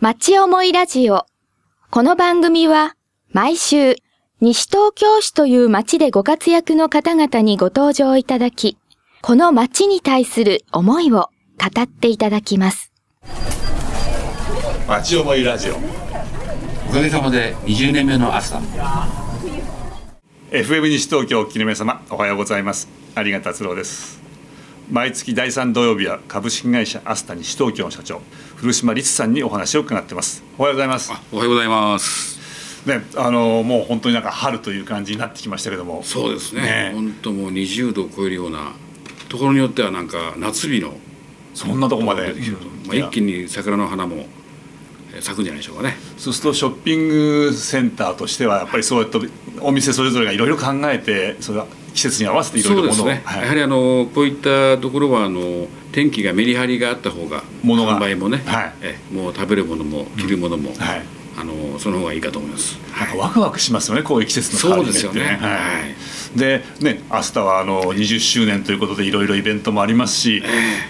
町思いラジオ。この番組は毎週西東京市という町でご活躍の方々にご登場いただき、この町に対する思いを語っていただきます。町思いラジオおかげさまで20年目の朝 FM 西東京をお聞きの皆様おはようございます有賀達郎です毎月第3土曜日は株式会社アスタ西東京の社長古島律さんにお話を伺ってます。おはようございます。おはようございます。ねあのもう本当になんか春という感じになってきましたけども。そうですね。ね。本当もう20度を超えるようなところによってはなんか夏日のそんなとこまで。まあ、一気に桜の花もえー咲くんじゃないでしょうかね。そうするとショッピングセンターとしてはやっぱりそうやってお店それぞれがいろいろ考えてそれは季節に合わせていろいろものを、ね、はい。やはりあのこういったところはあの天気がメリハリがあった方が物が。販売もね、はい。えもう食べるものも着るものも、はい。あのその方がいいかと思います、なんかワクワクしますよねこういう季節の変わり目ってそうですよね。はい、でね明日はあの20周年ということでいろいろイベントもありますし、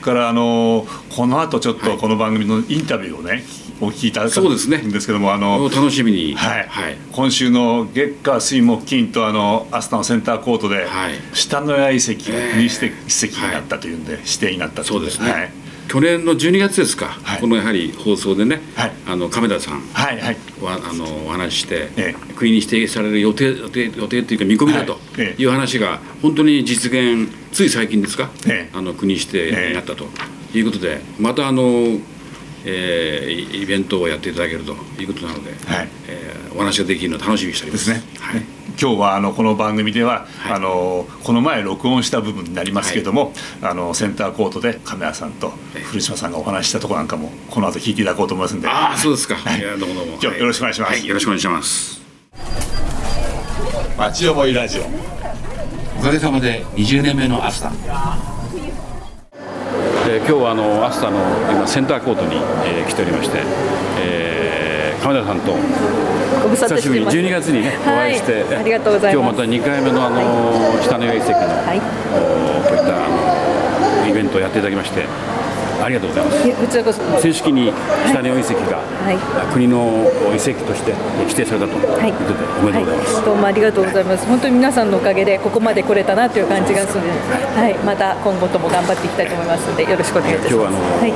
からあのこの後ちょっとこの番組のインタビューをねお聞きいただくそうですね。んですけどもあのお楽しみに。はい。はい。今週の月火水木金とあのアスタのセンターコートで、はい。下の谷遺跡ええにして遺跡になったというんで、指定になったといそうですね、はい。去年の12月ですか、はい。このやはり放送でね、はい。あの亀田さん。はいはい。はあのお話しして、え国に指定される予定予定予定というか見込みだとい。う話が本当に実現つい最近ですか、ええ。あの国指定になったと。いうことでまたあの、えーイイベントをやっていただけるということなので、はい。えーお話ができるのを楽しみにしておりま。ですすね。はい。今日はあのこの番組では、はい。あのこの前録音した部分になりますけれども、あのセンターコートで亀谷さんとえ古島さんがお話ししたところなんかもこの後聞いていただこうと思いますんで。ああそうですか、はい。い、やどうもどうも。今日よろしくお願いします。はい、よろしくお願いします。町思いラジオ。おかげさまで20年目のアスタえー今日はあのアスタの今センターコートに、えー来ておりまして、えー、亀田さんと久しぶりにしてます。12月にね、はい。お会いしてありがとうございます。今日また2回目のあの、下の上遺跡の、はい。おこういったあのイベントをやっていただきましてありがとうございますこちらこそ。正式に下根遺跡が、はい国の遺跡として指定されたというはい。ことで、おめでとうございます、はどうもありがとうございます。本当に皆さんのおかげでここまで来れたなという感じがするはい。また今後とも頑張っていきたいと思いますので、よろしくお願いいたします。今日はあの、はい。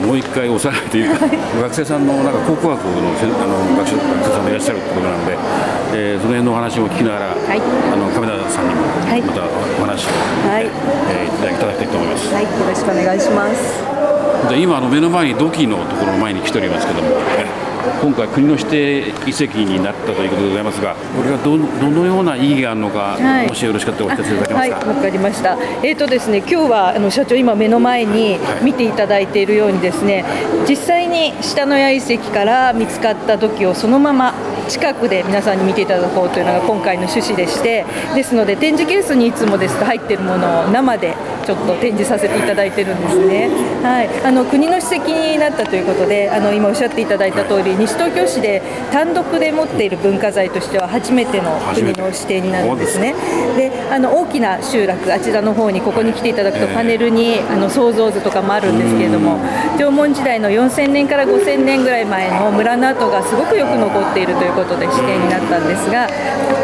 もう一回おさらいというか、学生さんのなんか考古学のせあの学生さんもいらっしゃるということなので、えーその辺のお話も聞きながら、はいあの亀田さんにもはいまたお話を、はいえーいただきたいと思います。はい。よろしくお願いします。で今あの目の前に土器のところの前に来ておりますけども、え今回国の指定遺跡になったということでございますが、これがどどのような意義があるのか、はいもしよろしかったらお聞かせいただけまはい、すか。わかりました。えっ、とですね、今日はあの社長今目の前に見ていただいているようにですね、実際に下の谷遺跡から見つかった土器をそのまま近くで皆さんに見ていただこうというのが今回の趣旨でして、ですので展示ケースにいつもです。と入っているものを生でちょっと展示させていただいてるんですね。はい、あの国の史跡になったということで、あの今おっしゃっていただいた通り、西東京市で単独で持っている文化財としては初めての国の指定になるんですね。であの大きな集落あちらの方にここに来ていただくとええ。パネルにあの創造図とかもあるんですけれども縄文時代の4000年から5000年ぐらい前の村の跡がすごくよく残っているということで指定になったんですが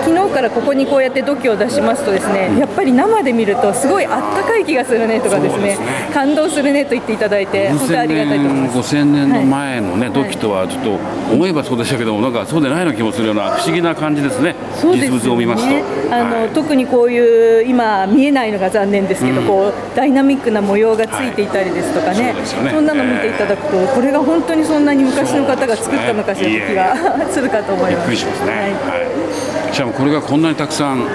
昨日からここにこうやって土器を出しますとですねやっぱり生で見るとすごいあったかい気がするねとかですね感動するねと言っていただいて本当にありがたいと思います。5000年のはい。前のね、土器とはちょっと思えばそうでしたけども、なんかそうでないような気もするような不思議な感じですね。そうですよねを見ますと。あの、はい。特にこういう今見えないのが残念ですけど、こうダイナミックな模様がついていたりですとかね,、はい。そね。そんなの見ていただくと、これが本当にそんなに昔の方が作ったのかしらという気が するかと思いびっます。くりしますね。はいはい。しかもこれがこんなにたくさん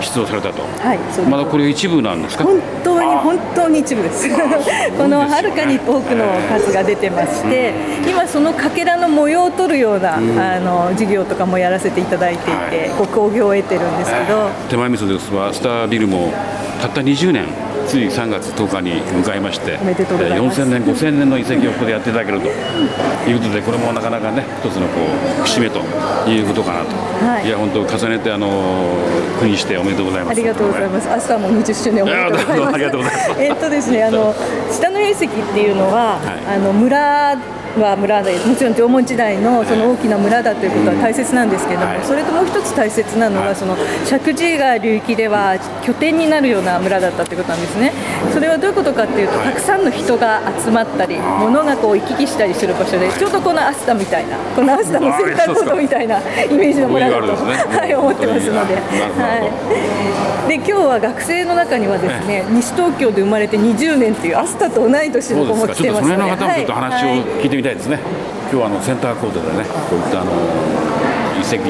出土されたと。はい、そうまだこれ一部なんですか？本当に本当に一部です。このはるかに多くの数が出てまして、今そのかけらの模様を取るような、あの授業とかもやらせていただいていて、ご好評を得てるんですけど。手前味噌ですが、スタービルもたった20年。つい3月10日に迎えまして、ます4000年、5000年の遺跡をここでやっていただけるということで、これもなかなかね、一つのこう節目ということかなと、はいや、本当、重ねてあの国にしておめでとうございます。ありがとうございます。明日も20周年おめで とうございます。えっとですね、あの下の遺跡っていうのは、いあの村は村でもちろん縄文時代のその大きな村だということは大切なんですけれども、はい。それともう一つ大切なのはい。はその石神井川流域では拠点になるような村だったということなんですね。それはどういうことかっていうと、はい。たくさんの人が集まったり物がこう行き来したりする場所でちょうどこのアスタみたいなこのアスタのセンターコートみたいなイメージの村だと、ね。はい、思ってますので。はい、で今日は学生の中にはですね西東京で生まれて20年っていうアスタと同い年の子も来てますのでたいですね。今日はあのセンターコートでね、こういったあの遺跡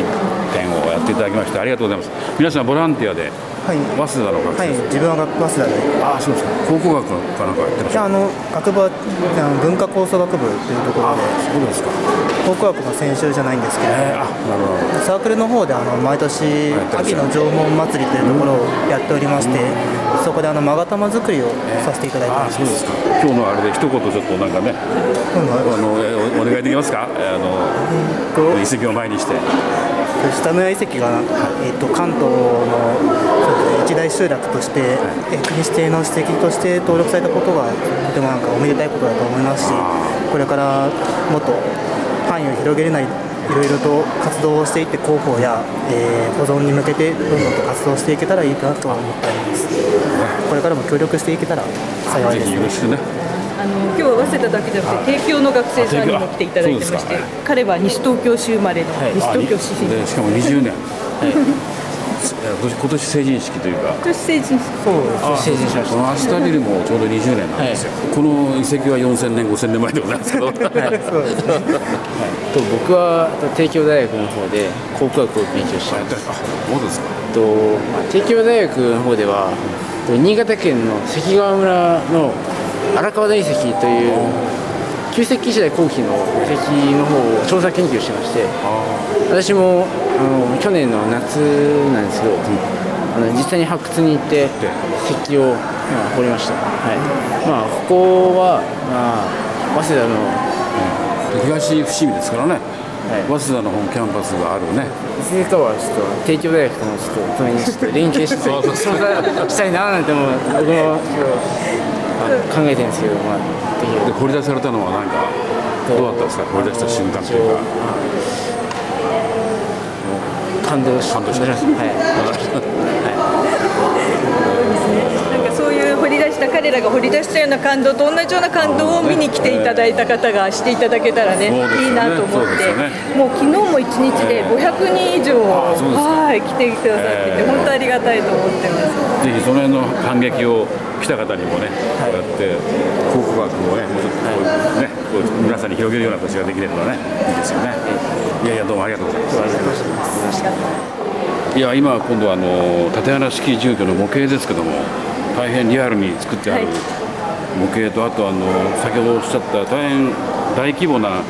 展をやっていただきましてありがとうございます。皆さんボランティアではい早稲田の学はい生、自分は学早稲田でああそうですか。考古学かなんかやってらっしああの学部はあの文化構想学部というところでそうですか。考古学の専修じゃないんですけれどえー、あなるほど。サークルの方であの毎年秋の縄文祭りというところをやっておりましてそこであの勾玉作りをさせていただいてますそうですか。今日のあれで一言ちょっとなんかね、あのえおお願いできますか？えあの遺跡を前にして。下野谷遺跡が、えっと関東の一大集落として、え国指定の史跡として登録されたことがとてもなんかおめでたいことだと思いますしこれからもっと範囲を広げれないいろいろと活動をしていって広報や、えー保存に向けてどんどんと活動していけたらいいかなとは思っております。これからも協力していけたら幸いぜですひよろしくね。あの今日は早稲田だけじゃなくて帝京の学生さんにも来ていただいてまして彼は西東京市生まれの西あ東京市人でしかも20年。え今年今年成人式というか。今年成人そうですこのアスタビルもちょうど20年なんですよ、この遺跡は4000年5000年前でございますけど、そうです。ねと僕は帝京大学の方で考古学を勉強してます。あそうですか。と、まあ、帝京大学の方ではと新潟県の関川村の荒川大遺跡という旧石器時代後期の遺跡の方を調査研究してまして私もあの去年の夏なんですけど、あの実際に発掘に行って石器を、まあ、掘りました、はい。まあ、ここは、まあ、早稲田の東伏見ですからね、早稲田の本キャンパスがあるね、いずれかはちょっと帝京大学ともちょっと共にちょっと連携して 調査したいななんても僕もあの考えてるんですけど、まあ、で掘り出されたのは、なんか、どうだったんですか、掘り出した瞬間というか、感動し感動した。はい、なんかそういう掘り出した彼らが掘り出したような感動と同じような感動を見に来ていただいた方がしていただけたらね、ね。いいなと思って、ですよね。もう昨日も1日で500人以上、はい来てくださってて、えー。本当ありがたいと思ってます。ぜひその辺の感激を来た方にもね、こうやって考古学をね、もうちょっとこうね、こう皆さんに広げるような形ができればね、いいですよね。い。やいや、どうもありがとうございます。いや、今、今度はあの縦穴式住居の模型ですけども、大変リアルに作ってあるはい。模型と、あとあの先ほどおっしゃった大変大規模な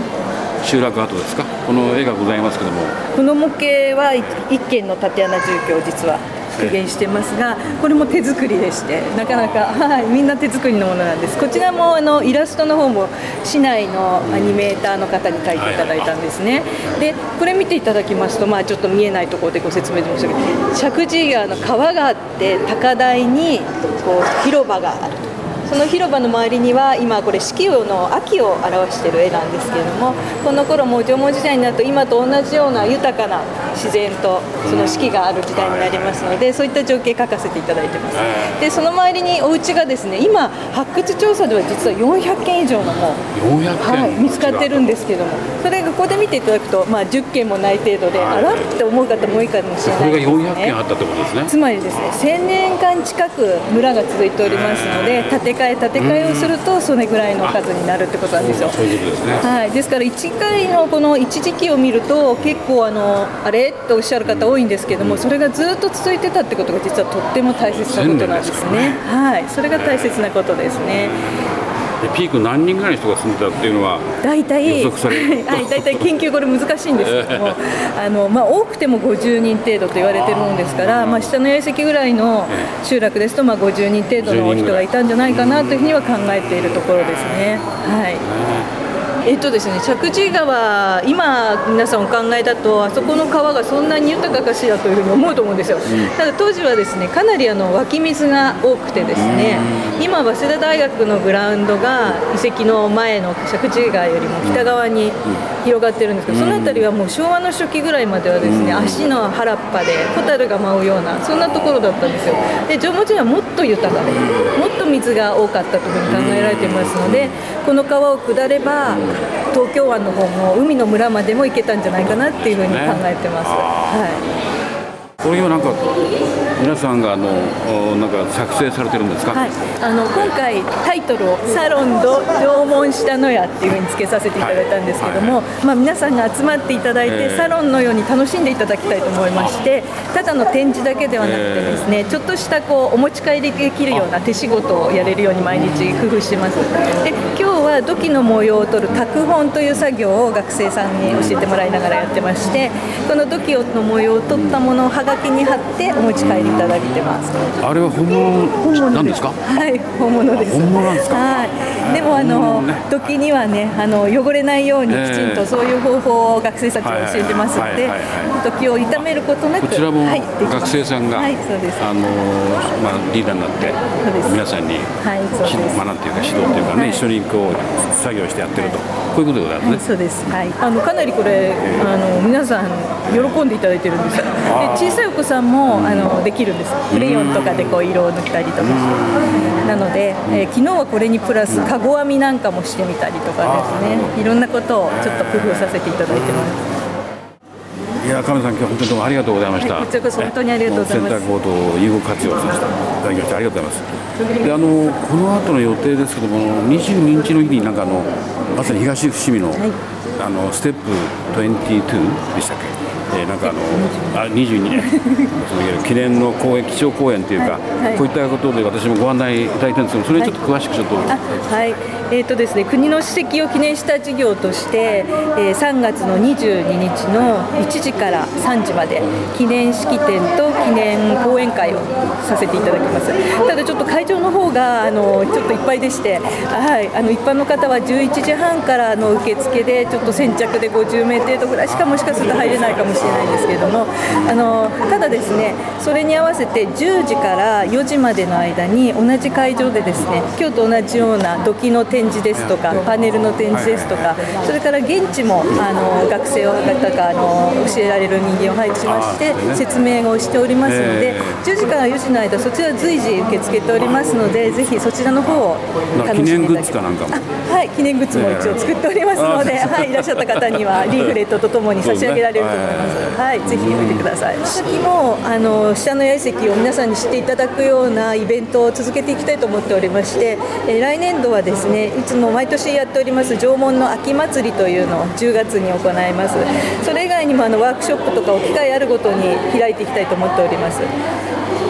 集落跡ですか、この絵がございますけども、この模型は一軒の縦穴住居を実は復元してますが、これも手作りでして、なかなか、はい、みんな手作りのものなんです。こちらもあのイラストの方も市内のアニメーターの方に描いていただいたんですね。で、これ見ていただきますと、まあちょっと見えないところでご説明しましたけど、石神井川の川があって高台にこう広場がある。その広場の周りには今これ四季の秋を表している絵なんですけれどもこの頃もう縄文時代になると今と同じような豊かな自然とその四季がある時代になりますのでそういった情景描かせていただいてます。でその周りにお家がですね今発掘調査では実は400件以上のもう400件、はい、見つかってるんですけどもそれがここで見ていただくと、まあ、10件もない程度で、はい。あらって思う方も多いかもしれこれがないですね。400件あったってことですね。つまりですね1000年間近く村が続いておりますので建て替え建て替えをするとそれぐらいの数になるってことなんですよ。そういうことですね。はい、ですから1回のこの一時期を見ると結構あのあれ？とおっしゃる方多いんですけどもそれがずっと続いてたってことが実はとっても大切なことなんですね。はい、それが大切なことですね。でピーク何人ぐらいの人が住んでたっていうのは、大体、予測される。はい、大体研究これ難しいんですけども、あのまあ多くても50人程度と言われてるもんですから、まあ下の谷石ぐらいの集落ですとまあ50人程度の人がいたんじゃないかなというふうには考えているところですね。はい。えっとですね、石神井川、今、皆さんお考えだと、あそこの川がそんなに豊かかしらというふうに思うと思うんですよ、ただ当時はですねかなりあの湧き水が多くて、ですね今、早稲田大学のグラウンドが遺跡の前の石神井川よりも北側に広がってるんですけど、その辺りはもう昭和の初期ぐらいまでは、ですね足の原っぱでホタルが舞うような、そんなところだったんですよ。で縄文時代はもっと豊かでもっと水が多かったというふうに考えられていますのでこの川を下れば東京湾の方も海の村までも行けたんじゃないかなっていうふうに考えてます。はい。これ今なんか皆さんがあのおなんか作成されてるんですか、はい、あの今回タイトルを「サロンド縄文下野屋」っていうふうにつけさせていただいたんですけども、まあ、皆さんが集まっていただいて、えーサロンのように楽しんでいただきたいと思いましてただの展示だけではなくてですね、ちょっとしたこうお持ち帰りできるような手仕事をやれるように毎日工夫してます。で今日は土器の模様を取る拓本という作業を学生さんに教えてもらいながらやってましてこの土器の模様を取ったものをはがきに貼ってお持ち帰りいただいてますあれは本物なんですか？はい、本物です。本物なんですか？はい。でもあの土器にはね、あの汚れないようにきちんええとそういう方法を学生たちに教えてますので土器を傷めることなく、こちらも学生さんが、はい、そうです。あのまあ、リーダーになって皆さんにはい、そうです。し学んっていうか指導っていうかね、はい一緒にこう作業してやってると、こういうことでございますね。そうです。はい。あのかなりこれあの皆さん喜んでいただいてるんですよ。で小さいお子さんもあのできるんです。クレヨンとかでこう色を塗ったりとかして。なので、えー昨日はこれにプラスかご編みなんかもしてみたりとかですね。いろんなことをちょっと工夫させていただいてます。いや、亀さん、今日本当にどうもありがとうございました。はいこちらこそ本当にありがとうございますもセンターコートを有効活用させていただきまして、ありがとうございます。で、あの、この後の予定ですけども、22日の日になんかあの、まさに東伏見の、あの、ステップ22でしたっけ？えーなんかあの、あ、22年、そのいわゆる記念の公園、基調公園というか、はい。こういったことで私もご案内いただいたんですけど、それにちょっと詳しくちょっと、あはい、えーとですね、国の史跡を記念した事業として、えー3月の22日の1時から3時まで記念式典と記念講演会をさせていただきます。ただちょっと会場の方があのちょっといっぱいでして、はい、あの一般の方は11時半からの受付でちょっと先着で50名程度ぐらいしかもしかすると入れないかもしれないんですけれどもあのただですねそれに合わせて10時から4時までの間に同じ会場でですね今日と同じような土器の展示ですとかパネルの展示ですとかそれから現地もあの学生の方があの教えられる人間を配置しまして説明をしておりますので10時から4時の間そちら随時受け付けておりますのでぜひそちらの方を楽しんで記念グッズかなんかも。あはい記念グッズも一応作っておりますので、あはい、いらっしゃった方にはリーフレットとともに差し上げられると思います。はい、ぜひ見てください。先もあの下の八重石を皆さんに知っていただくようなイベントを続けていきたいと思っておりまして、えー来年度はですね、いつも毎年やっております縄文の秋祭りというのを10月に行います。それ以外にもあのワークショップとかを機会あるごとに開いていきたいと思っております。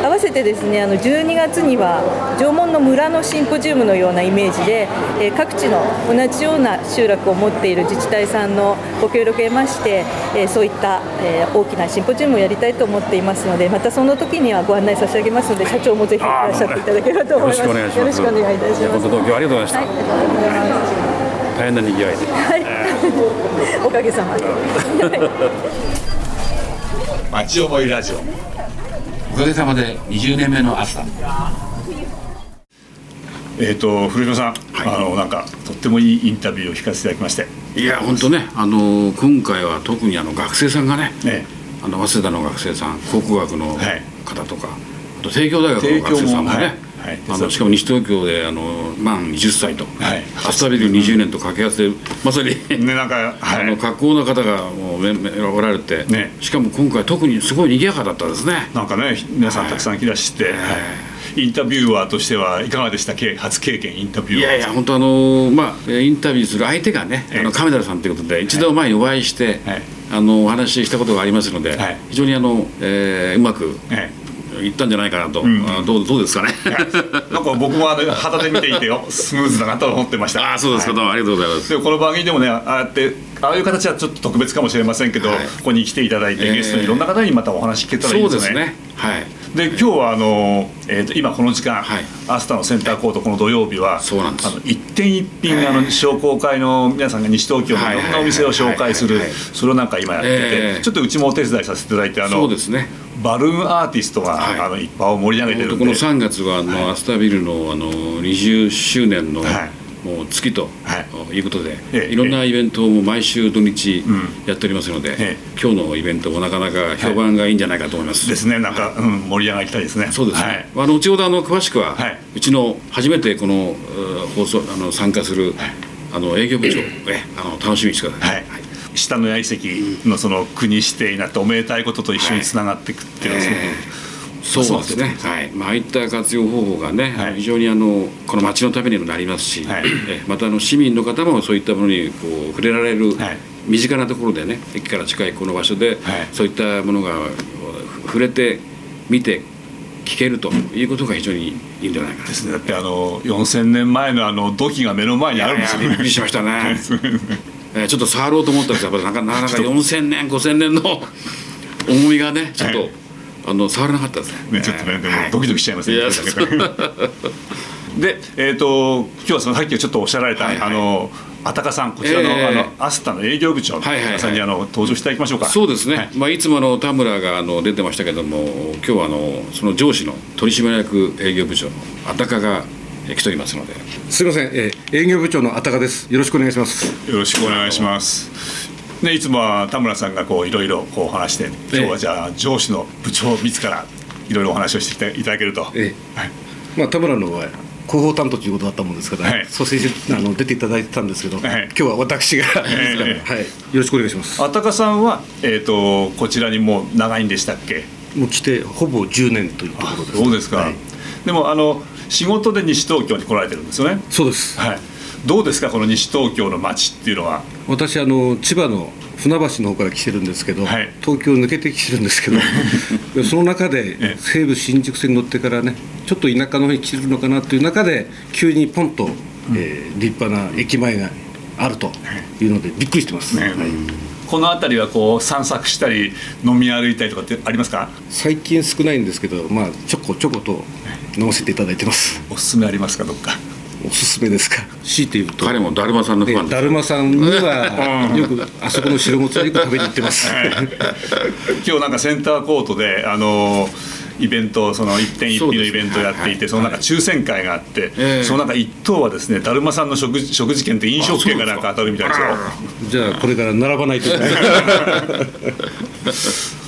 合わせてですねあの12月には縄文の村のシンポジウムのようなイメージで、えー各地の同じような集落を持っている自治体さんのご協力を得まして、えーそういった、えー大きなシンポジウムをやりたいと思っていますのでまたその時にはご案内差し上げますので社長もぜひいらっしゃっていただければと思いますよろしくお願いします。よろしくお願いいたします本当東京ありがとうございました。はい、ありがとうございます大変な賑わいで。はい、おかげさまで。町思いラジオおかげさまで20年目の朝。えっ、と古島さん、あのなんかとってもいいインタビューを聞かせていただきまして。いや本当ねあの今回は特にあの学生さんがね、えあの早稲田の学生さん考古学のはい。方とか、あと帝京大学の学生さんもね、はい。はいあのしかも西東京であの満20歳と、はい。アスタビル20年と掛け合わせてまさに、ねなんかはい。あの格好な方がもうおられて、ね。しかも今回特にすごい賑やかだったですね。なんかね皆さんたくさん来だして、はい。インタビュアーとしてはいかがでした？け初経験インタビュアーいやいや本当あのまあえーインタビューする相手がね、ええ。あの亀田さんということで一度前にお会いして、はいあのお話ししたことがありますので、はい非常にあの、えーうまくえいったんじゃないかなと、んあどうどうですかね。なんか僕もあの肌で見ていてよ スムーズだなと思ってましたああそうですか、どうもありがとうございます。でもこの番組でもねああやってああいう形はちょっと特別かもしれませんけど、はいここに来ていただいて、ええゲストにいろんな方にまたお話聞けたらいいそうですねですね。はい。で今日はあの、えー、と今この時間、はい。アスタのセンターコートこの土曜日はそうなんです。あの一点一品あの商工会の皆さんが西東京のいろんなお店を紹介するはいはいはい。はいそれをなんか今やってて、ええちょっとうちもお手伝いさせていただいてあのそうですね。バルーンアーティストが、はい。あの一般を盛り上げてるんで。この3月はあの、アスタビルのあの20周年の、はいもう月と、はい。い、うことで、ええいろんなイベントをもう毎週土日やっておりますので、え今日のイベントもなかなか評判がいいんじゃないかと思います。ですね。なんか、うん、盛り上がりたいですね。そうですね、はい。あの後ほどあの詳しくは、はい。うちの初めてこのう放送あの参加する、あの営業部長、えあの楽しみにしてください。はい。下の八重関のその国指定になっておめでたいことと一緒につながっていくっていうのはすごく、そうですね、はい。まあああいった活用方法がね、はい。非常にあのこの町のためにもなりますし、はい。えまたあの市民の方もそういったものにこう触れられる、はい。身近なところでね駅から近いこの場所で、はい。そういったものが触れて見て聞けるということが非常にいいんじゃないかな。ですね。だってあの4000年前のあの土器が目の前にあるんですよいやいやびっくりしましたね。えーちょっと触ろうと思ったんですがやっぱりなかなかなか4000年5000年の 重みがねちょっと、はいあの触らなかったですねね、ちょっとね、でもはいドキドキしちゃいますね。いや聞いでで、えっ、と、今日はそのさっきちょっとおっしゃられた、はいはいあの。あたかさん、こちらの、ええあの、アスタの営業部長のはいはいはい皆さんに、あの、登場していただきましょうか。そうですね、はいいまあ、いつもあの田村があの出てましたけども今日はあのその上司の取締役営業部長のあたかがえ来ておりますのですみません、えー営業部長のあたかです。よろしくお願いします。よろしくお願いします。ね、いつもは田村さんがこういろいろこう話して今日はじゃあ上司の部長自らいろいろお話をしていただけると、えはい。まあ田村のは広報担当ということだったもんですから、はい。蘇あの出ていただいてたんですけど、はい。今日は私が、えはい、よろしくお願いします。あたかさんは、えー、とこちらにもう長いんでしたっけ？もう来てほぼ10年というところです。そうですか、はい。でもあの仕事で西東京に来られてるんですよね。そうです。はいどうですかこの西東京の街っていうのは？私あの千葉の船橋の方から来てるんですけど、はい。東京抜けてきてるんですけどで その中でええ。西武新宿線に乗ってからねちょっと田舎の方に来てるのかなという中で急にポンと、えー立派な駅前があるとい。うのでびっくりしてます、ね。はい。この辺りはこう散策したり飲み歩いたりとかってありますか？最近少ないんですけど、まあ、ちょこちょこと飲ませていただいてます。おすすめありますかどっか？おすすめですか？強いて言うと。彼もだるまさんのファンだるまさんにはよくあそこの白もつはよく食べに行ってます。今日なんかセンターコートであのイベントその一点一品のイベントをやっていてそのなんか抽選会があって、ええ。そのなんか一等はですねだるまさんの食事食事券って飲食券がなんか当たるみたいですよ。じゃあこれから並ばないといけない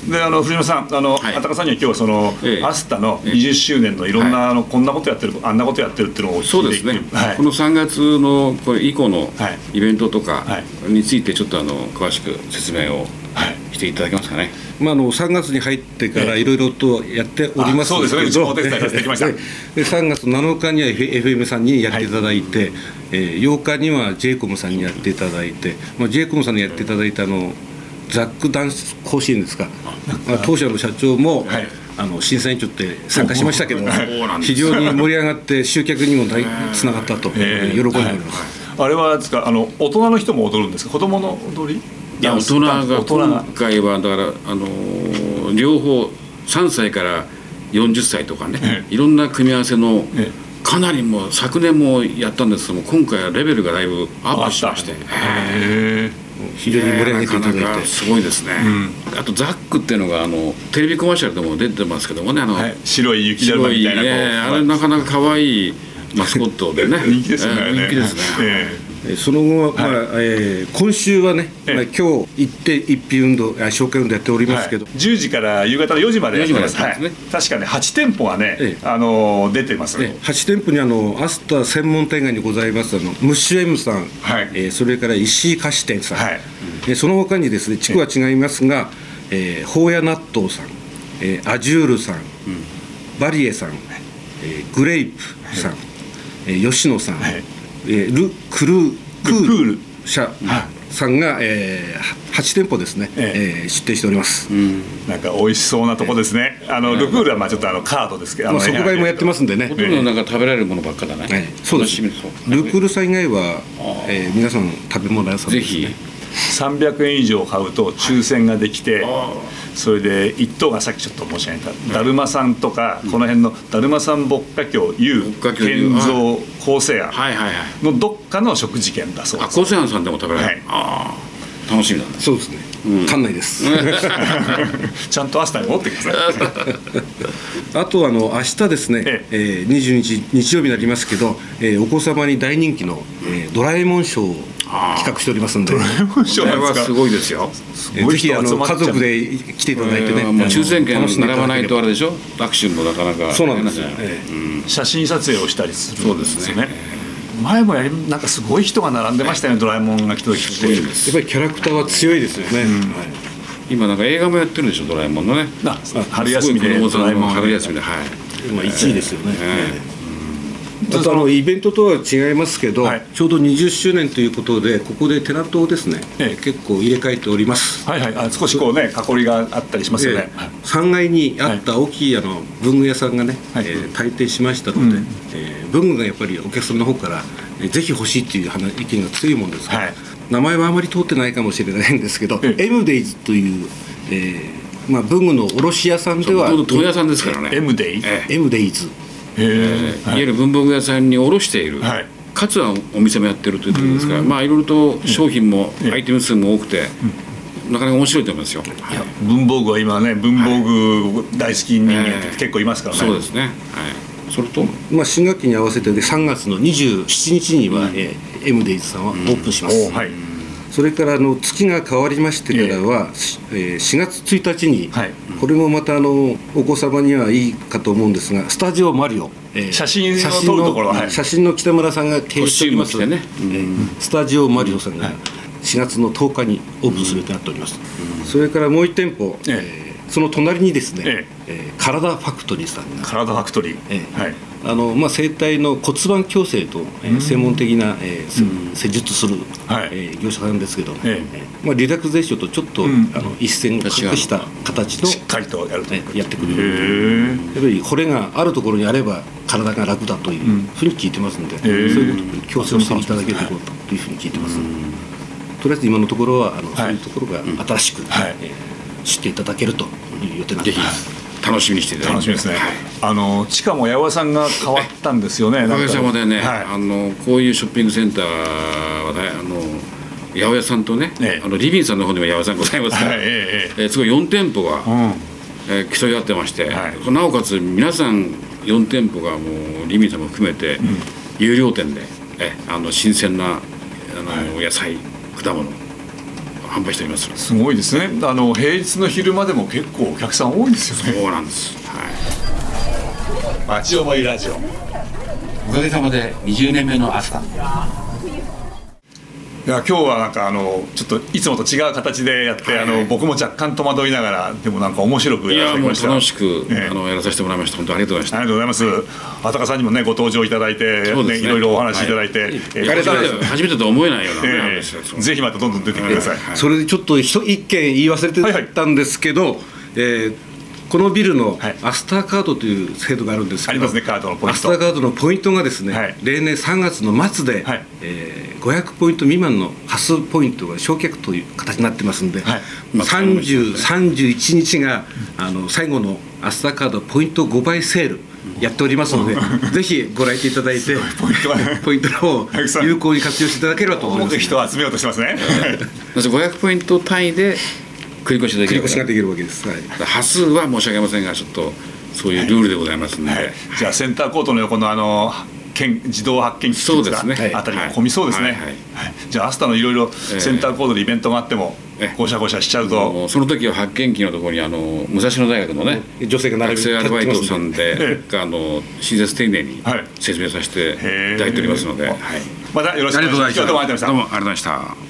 であの藤島さんあの、はい。あたかさんには今日はその、ええ。アスタの20周年のいろんな、あのこんなことやってるあんなことやってるっていうのをそうですね、はい。この3月のこれ以降のはい。イベントとかはい。についてちょっとあの詳しく説明をはい。していただけますかね。まあ、あの3月に入ってからいろいろとやっておりますあそうです。ねうちもお手伝いさせてきました。でで3月7日には FM さんにやっていただいて、えー8日には j イコムさんにやっていただいて、まあ、j イコムさんにやっていただいたあのザックダンス甲子園ですか、まあ、当社の社長も、はい。あの審査委員長って参加しましたけど、非常に盛り上がって集客にも大つながったと、ええ喜んでおります。あれはですかあの大人の人も踊るんですか？子供の踊り？いや大人が大人が。今回はだからあのー両方3歳から40歳とかね、えいろんな組み合わせの、えかなりもう昨年もやったんですけども今回はレベルがだいぶアップしまして。へ非常に盛り上げていただいて、なかなかすごいですね、あとザックっていうのがあのテレビコマーシャルでも出てますけどもねあの、えはい、白い雪だるまみたいなねあれなかなか可愛いマスコットでね。人気ですよね、えー人気ですね、ええ。ーその後は、まあえー今週はね、ええ。まあ、今日行って一品運動あ紹介運動やっておりえますけど、はい、10時から夕方の4時までやってます。4時までやってますね。はい、確かね8店舗がね、ええ。あの出てます、え8店舗にあのアスタ専門店街にございますあのムッシュ M さん、はい。えーそれから石井菓子店さん、はい。えーその他にですね地区は違いますが、えー、宝屋納豆さん、えーアジュールさん、バリエさん、えーグレイプさん、えー吉野さん、はいえールクルークル。クール。社さんが、えー、8店舗ですね、ええ。ー出店しております、なんか美味しそうなとこですね、あのルクールはまあちょっとあのカードですけど、あまあ、の即売もやってますんでね。ほとんどなんか食べられるものばっかだね、はい、そうです。ルークールさん以外は、えー皆さん食べ物屋さんぜですね。ひ300円以上買うと抽選ができてそれで一等がさっきちょっと申し上げただるまさんとかこの辺のだるまさん牧歌教有牧歌教有建造構成案はいはいはい。のどっかの食事券だそう。あです高瀬庵さんでも食べられる、はい。ああ。楽しみだね。そうですね、館内です。ちゃんとアスタに持ってください。あとあの明日ですね、ええ。ー、22日日曜日になりますけど、えーお子様に大人気の、えードラえもんショーを企画しておりますんで、これはすごいですよ。えーぜひあの家族で来ていただいてね、もう抽選券並ばないとあれれでしょ？握手もなかなか。そうなんですよ、写真撮影をしたりするそうんですね。前もやりなんかすごい人が並んでましたよねドラえもんが来た時って。やっぱりキャラクターは強いですよね、はい。今なんか映画もやってるでしょドラえもんのね。あ春休みでドラえもん春休みではい。まあ、1位ですよね、えあとあのイベントとは違いますけど、はい。ちょうど20周年ということでここでテナントをですね、ええ。結構入れ替えております。はいはい。あ少しこうね囲いがあったりしますよね、3階にあった大きいあの文具屋さんがね、はい。えー退店しましたので、うん。えー文具がやっぱりお客さんの方から、えーぜひ欲しいっていう話意見が強いもんですから、はい。名前はあまり通ってないかもしれないんですけど、ええ。M デイズという、えーまあ、文具の卸屋さんでは問屋さんですからね。M デイえ。M デイズへええい。わゆる文房具屋さんに卸している、はい。かつはお店もやってるというところですから、まあいろいろと商品もええアイテム数も多くて、なかなか面白いと思いますよ。文房具は今ね文房具大好き人間って結構いますからね、そうですね。はい。それと、まあ、新学期に合わせてで3月の27日には、えー M デイズさんはオープンします、おはいそれからあの月が変わりましてからは、えー4月1日に、はい。これもまたあのお子様にはいいかと思うんですがスタジオマリオ、えー写真を撮るところはい。写真の北村さんが経営しておりますね。えースタジオマリオさんが4月の10日にオープンするとなっております、それからもう1店舗、ええ。ーその隣にですね、ええ。ー体ファクトリーさんが。体ファクトリー、ええ。はいあのまあ、生体の骨盤矯正と、えー専門的な、えーせ施術する、はい。えー業者さんですけど、ええ。ーまあ、リラクゼーションとちょっと、ん。あの一線を隠した形の、しっかりとやると、えーやってくれへるえやっぱりこれがあるところにあれば体が楽だというふうに聞いてますんで、えそういうことに強制をしていただけるというふうに聞いてます、とりあえず今のところはあの、はい。そういうところが新しく、はい。えー知っていただけるという予定になってぜひ。います。楽しみにしていただ。楽しみですね、はい。あの地下も八百屋さんが変わったんですよね。おかげさまでね、はい。あのこういうショッピングセンターはね、あの八百屋さんとね、ええ。あのリビンさんの方にも八百屋さんございますから、はい。えええーすごい4店舗が、うん。えー競い合ってまして、はい。なおかつ皆さん4店舗がもうリビンさんも含めて、有料店でえあの新鮮なあの、野菜果物販売しております。すごいですね。あの平日の昼間でも結構お客さん多いですよね。そうなんです、はい、町思いラジオ。おかげさまで20年目の朝いや今日はなんかあのちょっといつもと違う形でやって、あの僕も若干戸惑いながらでもなんか面白くいやらせてきました。楽しく、ええ。あのやらさせてもらいました。本当ありがとうございまありがとうございます。あたかさんにもねご登場いただいて、ね。ねいろいろお話しいただいて、えーした初めて初めてとは思えないような、ねえーぜひまたどんどん出てきてください。はい。それでちょっと一一件言い忘れてはいはいたんですけど、えーこのビルのはい。アスターカードという制度があるんですけど、ありますねカードのポイント。アスターカードのポイントがですね、はい。例年3月の末で、はい。えー500ポイント未満の端数ポイントが焼却という形になってますんで、はい。30、31日があの最後のアスターカードポイント5倍セールやっておりますので、ぜひご来店いただいて、ポイントがね。ポイントの方たくさん有効に活用していただければと思います。人を集めようとしてますね。まず500ポイント単位で繰り越しできる繰り越しができるわけです。はい。端数は申し上げませんがちょっとそういうルールでございますので、はい、じゃあセンターコートの横のあの検自動発見機そうですね。あたりも混みそうですね。はい。はい。はい。じゃあアスタのいろいろセンターコードでイベントがあってもええ。ごしゃごしゃしちゃうと。その時は発見機のところにあの武蔵野大学のね女性が並び学生アルバイトさんでえあの親切丁寧にはい。説明させていただいておりますので、はい、またよろしくお願いします。どう。もありがとうございました。